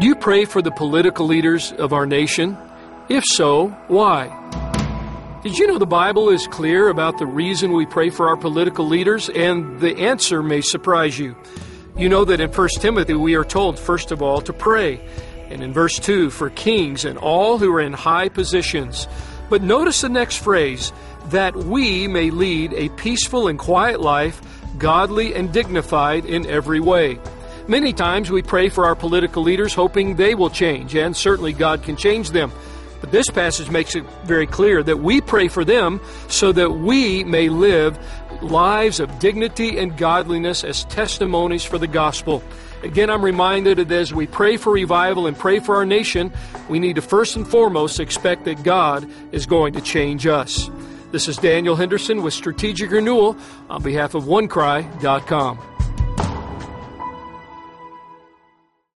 Do you pray for the political leaders of our nation? If so, why? Did you know the Bible is clear about the reason we pray for our political leaders? And the answer may surprise you. You know that in 1 Timothy we are told, first of all, to pray. And in verse 2, for kings and all who are in high positions. But notice the next phrase, that we may lead a peaceful and quiet life, godly and dignified in every way. Many times we pray for our political leaders hoping they will change, and certainly God can change them. But this passage makes it very clear that we pray for them so that we may live lives of dignity and godliness as testimonies for the gospel. Again, I'm reminded that as we pray for revival and pray for our nation, we need to first and foremost expect that God is going to change us. This is Daniel Henderson with Strategic Renewal on behalf of OneCry.com.